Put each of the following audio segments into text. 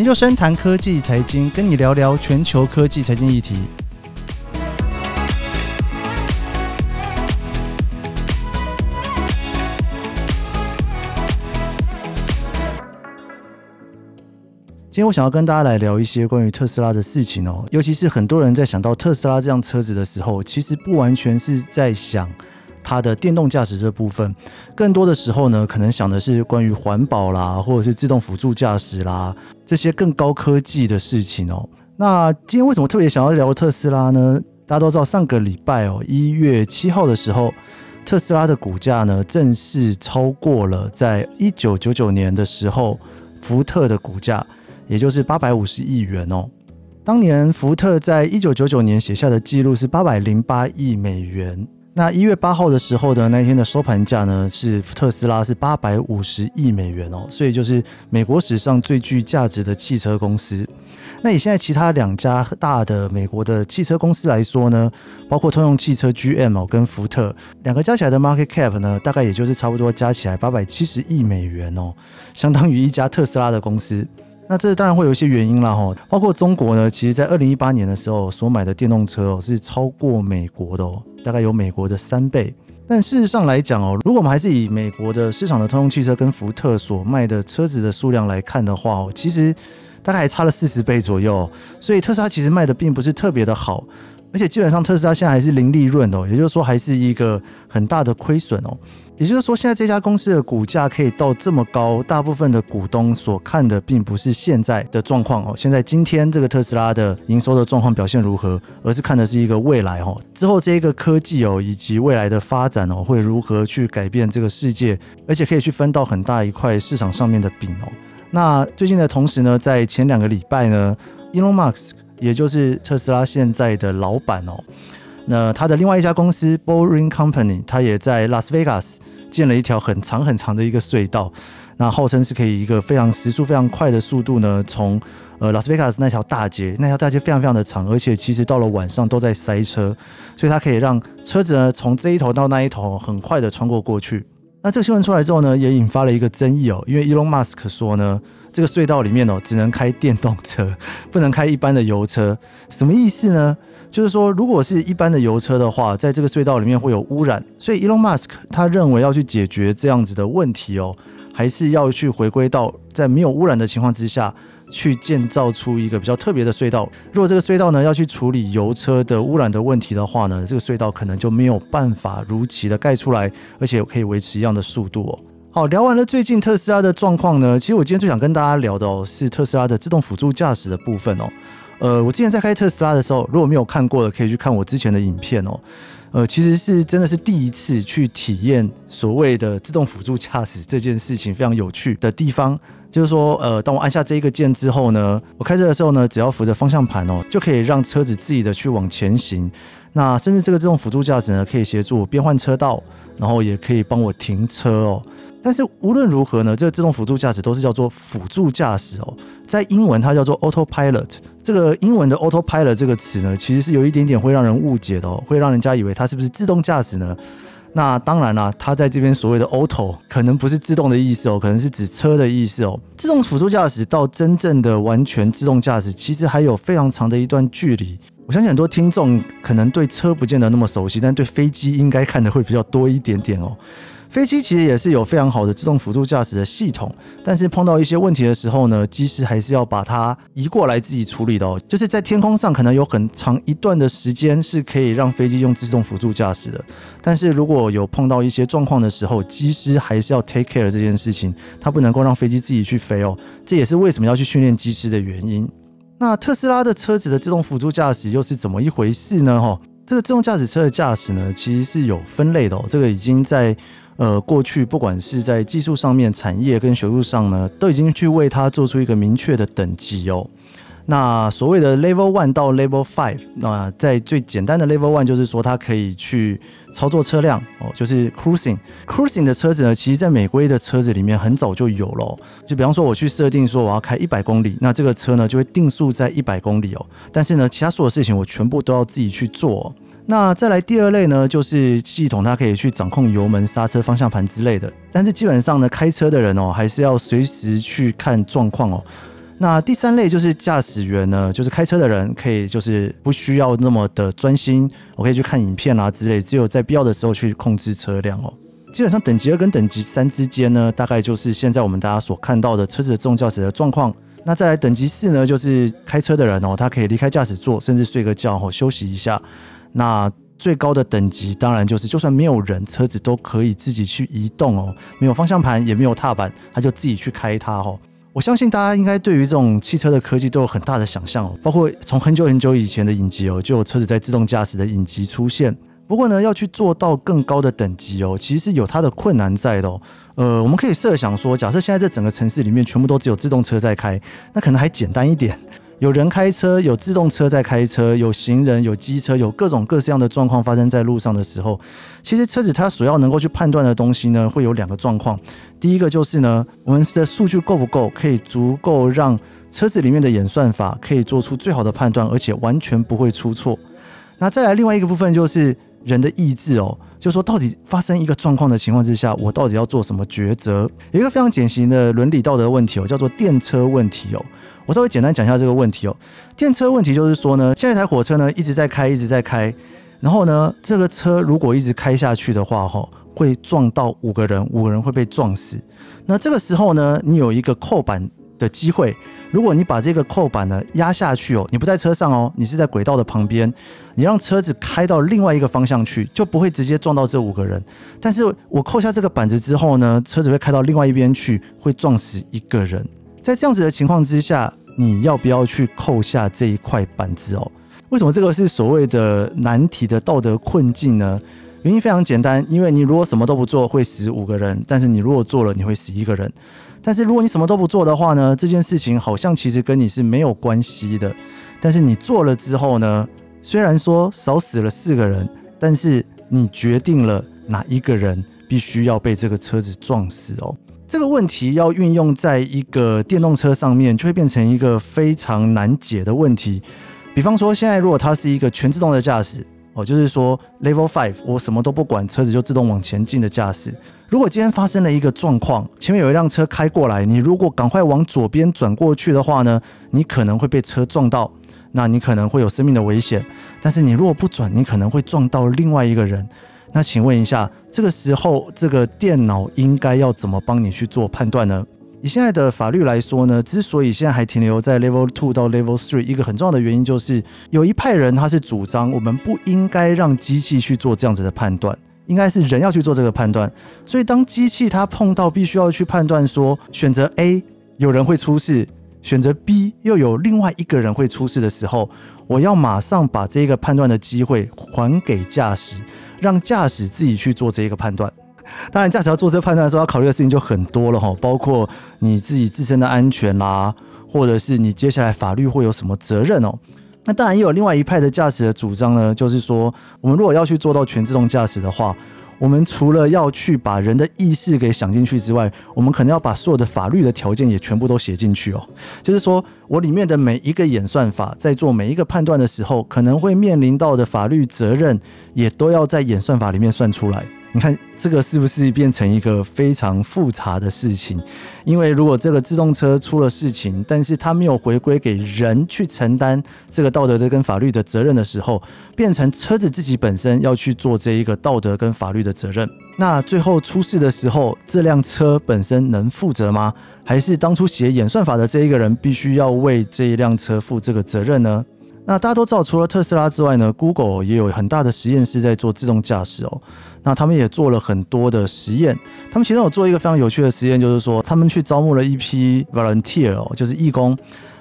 研究生谈科技财经，跟你聊聊全球科技财经议题。今天我想要跟大家来聊一些关于特斯拉的事情哦，尤其是很多人在想到特斯拉这辆车子的时候，其实不完全是在想它的电动驾驶这部分，更多的时候呢，可能想的是关于环保啦，或者是自动辅助驾驶啦这些更高科技的事情哦。那今天为什么特别想要聊特斯拉呢？大家都知道，上个礼拜哦，一月七号的时候，特斯拉的股价呢正式超过了在一九九九年的时候福特的股价。也就是八百五十亿元哦。当年福特在一九九九年写下的记录是八百零八亿美元。那一月八号的时候的那一天的收盘价呢，是特斯拉是八百五十亿美元哦。所以就是美国史上最具价值的汽车公司。那以现在其他两家大的美国的汽车公司来说呢，包括通用汽车 GM 哦跟福特两个加起来的 market cap 呢，大概也就是差不多加起来八百七十亿美元哦，相当于一家特斯拉的公司。那这当然会有一些原因啦，哈，包括中国呢，其实在二零一八年的时候所买的电动车哦，是超过美国的哦，大概有美国的三倍。但事实上来讲哦，如果我们还是以美国的市场的通用汽车跟福特所卖的车子的数量来看的话哦，其实大概还差了四十倍左右。所以特斯拉其实卖的并不是特别的好，而且基本上特斯拉现在还是零利润哦，也就是说还是一个很大的亏损哦。也就是说，现在这家公司的股价可以到这么高，大部分的股东所看的并不是现在的状况哦。现在今天这个特斯拉的营收的状况表现如何，而是看的是一个未来哦。之后这一个科技哦，以及未来的发展哦，会如何去改变这个世界，而且可以去分到很大一块市场上面的饼哦。那最近的同时呢，在前两个礼拜呢，Elon Musk 也就是特斯拉现在的老板哦，那他的另外一家公司 Boring Company，他也在拉斯维加斯。建了一条很长很长的一个隧道，那号称是可以一个非常时速非常快的速度呢，从呃拉斯维加斯那条大街，那条大街非常非常的长，而且其实到了晚上都在塞车，所以它可以让车子呢从这一头到那一头很快的穿过过去。那这个新闻出来之后呢，也引发了一个争议哦，因为 Elon Musk 说呢，这个隧道里面哦只能开电动车，不能开一般的油车，什么意思呢？就是说，如果是一般的油车的话，在这个隧道里面会有污染，所以 Elon Musk 他认为要去解决这样子的问题哦，还是要去回归到在没有污染的情况之下去建造出一个比较特别的隧道。如果这个隧道呢要去处理油车的污染的问题的话呢，这个隧道可能就没有办法如期的盖出来，而且可以维持一样的速度哦。好，聊完了最近特斯拉的状况呢，其实我今天最想跟大家聊的哦，是特斯拉的自动辅助驾驶的部分哦。呃，我之前在开特斯拉的时候，如果没有看过的，可以去看我之前的影片哦。呃，其实是真的是第一次去体验所谓的自动辅助驾驶这件事情，非常有趣的地方，就是说，呃，当我按下这一个键之后呢，我开车的时候呢，只要扶着方向盘哦，就可以让车子自己的去往前行。那甚至这个自动辅助驾驶呢，可以协助我变换车道，然后也可以帮我停车哦。但是无论如何呢，这个自动辅助驾驶都是叫做辅助驾驶哦，在英文它叫做 autopilot。这个英文的 autopilot 这个词呢，其实是有一点点会让人误解的哦，会让人家以为它是不是自动驾驶呢？那当然啦，它在这边所谓的 auto 可能不是自动的意思哦，可能是指车的意思哦。自动辅助驾驶到真正的完全自动驾驶，其实还有非常长的一段距离。我相信很多听众可能对车不见得那么熟悉，但对飞机应该看的会比较多一点点哦。飞机其实也是有非常好的自动辅助驾驶的系统，但是碰到一些问题的时候呢，机师还是要把它移过来自己处理的哦。就是在天空上可能有很长一段的时间是可以让飞机用自动辅助驾驶的，但是如果有碰到一些状况的时候，机师还是要 take care 这件事情，他不能够让飞机自己去飞哦。这也是为什么要去训练机师的原因。那特斯拉的车子的自动辅助驾驶又是怎么一回事呢？哈，这个自动驾驶车的驾驶呢，其实是有分类的哦。这个已经在。呃，过去不管是在技术上面、产业跟学术上呢，都已经去为它做出一个明确的等级哦。那所谓的 Level One 到 Level Five，那在最简单的 Level One 就是说它可以去操作车辆哦，就是 Cruising。Cruising 的车子呢，其实在美规的车子里面很早就有了。就比方说我去设定说我要开一百公里，那这个车呢就会定速在一百公里哦。但是呢，其他所有事情我全部都要自己去做。那再来第二类呢，就是系统它可以去掌控油门、刹车、方向盘之类的。但是基本上呢，开车的人哦，还是要随时去看状况哦。那第三类就是驾驶员呢，就是开车的人可以就是不需要那么的专心，我可以去看影片啊之类，只有在必要的时候去控制车辆哦。基本上等级二跟等级三之间呢，大概就是现在我们大家所看到的车子的自动驾驶的状况。那再来等级四呢，就是开车的人哦，他可以离开驾驶座，甚至睡个觉哦，休息一下。那最高的等级当然就是，就算没有人，车子都可以自己去移动哦，没有方向盘也没有踏板，它就自己去开它哦。我相信大家应该对于这种汽车的科技都有很大的想象哦，包括从很久很久以前的影集哦，就有车子在自动驾驶的影集出现。不过呢，要去做到更高的等级哦，其实是有它的困难在的哦。呃，我们可以设想说，假设现在这整个城市里面全部都只有自动车在开，那可能还简单一点。有人开车，有自动车在开车，有行人，有机车，有各种各式样的状况发生在路上的时候，其实车子它所要能够去判断的东西呢，会有两个状况。第一个就是呢，我们的数据够不够，可以足够让车子里面的演算法可以做出最好的判断，而且完全不会出错。那再来另外一个部分就是。人的意志哦，就是说到底发生一个状况的情况之下，我到底要做什么抉择？有一个非常典型的伦理道德问题哦，叫做电车问题哦。我稍微简单讲一下这个问题哦。电车问题就是说呢，现在一台火车呢一直在开，一直在开，然后呢，这个车如果一直开下去的话，哈，会撞到五个人，五个人会被撞死。那这个时候呢，你有一个扣板的机会。如果你把这个扣板呢压下去哦，你不在车上哦，你是在轨道的旁边，你让车子开到另外一个方向去，就不会直接撞到这五个人。但是我扣下这个板子之后呢，车子会开到另外一边去，会撞死一个人。在这样子的情况之下，你要不要去扣下这一块板子哦？为什么这个是所谓的难题的道德困境呢？原因非常简单，因为你如果什么都不做，会死五个人；但是你如果做了，你会死一个人。但是如果你什么都不做的话呢，这件事情好像其实跟你是没有关系的。但是你做了之后呢，虽然说少死了四个人，但是你决定了哪一个人必须要被这个车子撞死哦。这个问题要运用在一个电动车上面，就会变成一个非常难解的问题。比方说，现在如果它是一个全自动的驾驶。哦，就是说 Level Five，我什么都不管，车子就自动往前进的驾驶。如果今天发生了一个状况，前面有一辆车开过来，你如果赶快往左边转过去的话呢，你可能会被车撞到，那你可能会有生命的危险。但是你如果不转，你可能会撞到另外一个人。那请问一下，这个时候这个电脑应该要怎么帮你去做判断呢？以现在的法律来说呢，之所以现在还停留在 Level Two 到 Level Three，一个很重要的原因就是有一派人他是主张我们不应该让机器去做这样子的判断，应该是人要去做这个判断。所以当机器它碰到必须要去判断说选择 A 有人会出事，选择 B 又有另外一个人会出事的时候，我要马上把这个判断的机会还给驾驶，让驾驶自己去做这一个判断。当然，驾驶要做这个判断的时候，要考虑的事情就很多了哈，包括你自己自身的安全啦，或者是你接下来法律会有什么责任哦。那当然也有另外一派的驾驶的主张呢，就是说，我们如果要去做到全自动驾驶的话，我们除了要去把人的意识给想进去之外，我们可能要把所有的法律的条件也全部都写进去哦。就是说我里面的每一个演算法在做每一个判断的时候，可能会面临到的法律责任，也都要在演算法里面算出来。你看这个是不是变成一个非常复杂的事情？因为如果这个自动车出了事情，但是它没有回归给人去承担这个道德的跟法律的责任的时候，变成车子自己本身要去做这一个道德跟法律的责任。那最后出事的时候，这辆车本身能负责吗？还是当初写演算法的这一个人必须要为这一辆车负这个责任呢？那大家都知道，除了特斯拉之外呢，Google 也有很大的实验室在做自动驾驶哦。那他们也做了很多的实验，他们其中有做一个非常有趣的实验，就是说他们去招募了一批 volunteer 哦，就是义工。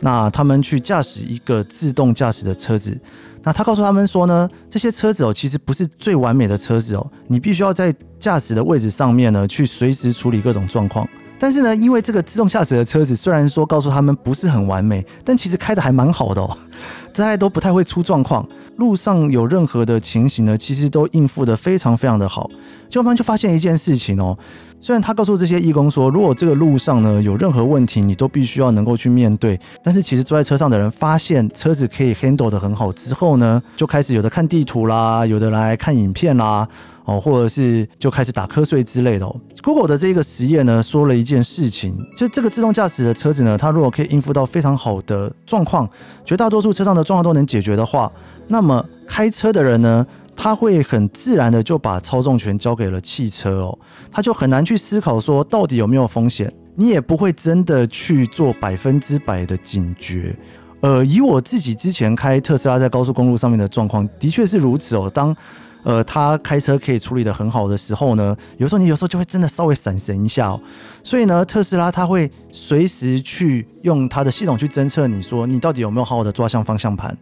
那他们去驾驶一个自动驾驶的车子。那他告诉他们说呢，这些车子哦，其实不是最完美的车子哦，你必须要在驾驶的位置上面呢，去随时处理各种状况。但是呢，因为这个自动驾驶的车子虽然说告诉他们不是很完美，但其实开的还蛮好的哦，大家都不太会出状况。路上有任何的情形呢，其实都应付的非常非常的好。就慢慢就发现一件事情哦，虽然他告诉这些义工说，如果这个路上呢有任何问题，你都必须要能够去面对。但是其实坐在车上的人发现车子可以 handle 得很好之后呢，就开始有的看地图啦，有的来看影片啦，哦，或者是就开始打瞌睡之类的哦。Google 的这个实验呢，说了一件事情，就这个自动驾驶的车子呢，它如果可以应付到非常好的状况，绝大多数车上的状况都能解决的话，那么开车的人呢，他会很自然的就把操纵权交给了汽车哦，他就很难去思考说到底有没有风险，你也不会真的去做百分之百的警觉。呃，以我自己之前开特斯拉在高速公路上面的状况，的确是如此哦。当呃他开车可以处理得很好的时候呢，有时候你有时候就会真的稍微闪神一下哦。所以呢，特斯拉它会随时去用它的系统去侦测你说你到底有没有好好的抓向方向盘，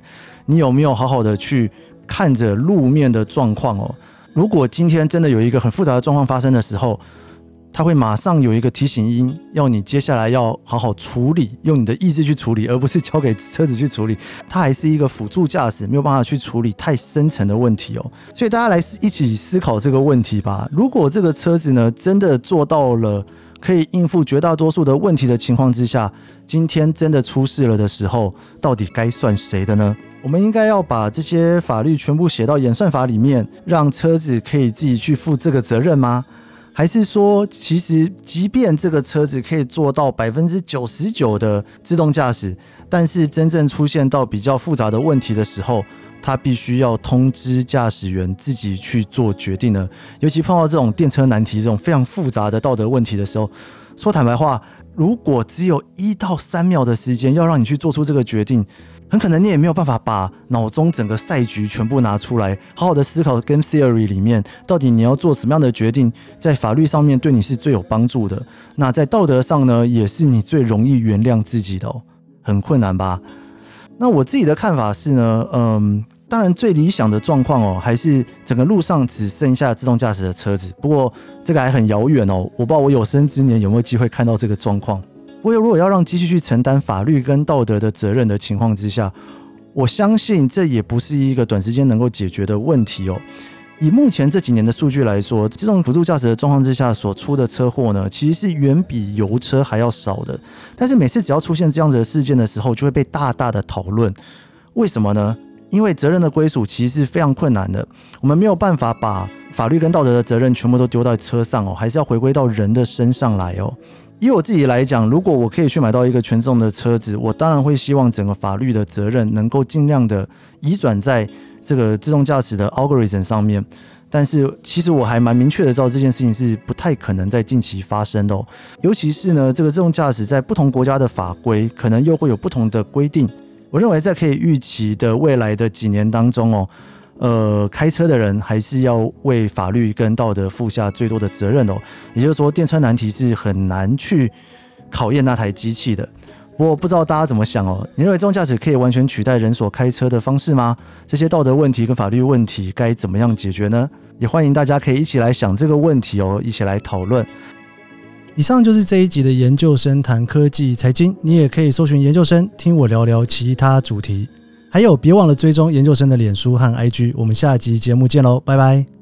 你有没有好好的去。看着路面的状况哦，如果今天真的有一个很复杂的状况发生的时候，它会马上有一个提醒音，要你接下来要好好处理，用你的意志去处理，而不是交给车子去处理。它还是一个辅助驾驶，没有办法去处理太深层的问题哦。所以大家来一起思考这个问题吧。如果这个车子呢，真的做到了可以应付绝大多数的问题的情况之下，今天真的出事了的时候，到底该算谁的呢？我们应该要把这些法律全部写到演算法里面，让车子可以自己去负这个责任吗？还是说，其实即便这个车子可以做到百分之九十九的自动驾驶，但是真正出现到比较复杂的问题的时候，它必须要通知驾驶员自己去做决定呢？尤其碰到这种电车难题、这种非常复杂的道德问题的时候，说坦白话，如果只有一到三秒的时间要让你去做出这个决定。很可能你也没有办法把脑中整个赛局全部拿出来，好好的思考 game theory 里面到底你要做什么样的决定，在法律上面对你是最有帮助的。那在道德上呢，也是你最容易原谅自己的哦。很困难吧？那我自己的看法是呢，嗯，当然最理想的状况哦，还是整个路上只剩下自动驾驶的车子。不过这个还很遥远哦，我不知道我有生之年有没有机会看到这个状况。我如果要让机器去承担法律跟道德的责任的情况之下，我相信这也不是一个短时间能够解决的问题哦。以目前这几年的数据来说，这种辅助驾驶的状况之下所出的车祸呢，其实是远比油车还要少的。但是每次只要出现这样子的事件的时候，就会被大大的讨论。为什么呢？因为责任的归属其实是非常困难的，我们没有办法把法律跟道德的责任全部都丢到车上哦，还是要回归到人的身上来哦。以我自己来讲，如果我可以去买到一个全自动的车子，我当然会希望整个法律的责任能够尽量的移转在这个自动驾驶的 algorithm 上面。但是，其实我还蛮明确的知道这件事情是不太可能在近期发生的哦。尤其是呢，这个自动驾驶在不同国家的法规可能又会有不同的规定。我认为在可以预期的未来的几年当中哦。呃，开车的人还是要为法律跟道德负下最多的责任哦。也就是说，电车难题是很难去考验那台机器的。不过，不知道大家怎么想哦？你认为自动驾驶可以完全取代人所开车的方式吗？这些道德问题跟法律问题该怎么样解决呢？也欢迎大家可以一起来想这个问题哦，一起来讨论。以上就是这一集的研究生谈科技财经，你也可以搜寻研究生，听我聊聊其他主题。还有，别忘了追踪研究生的脸书和 IG。我们下集节目见喽，拜拜。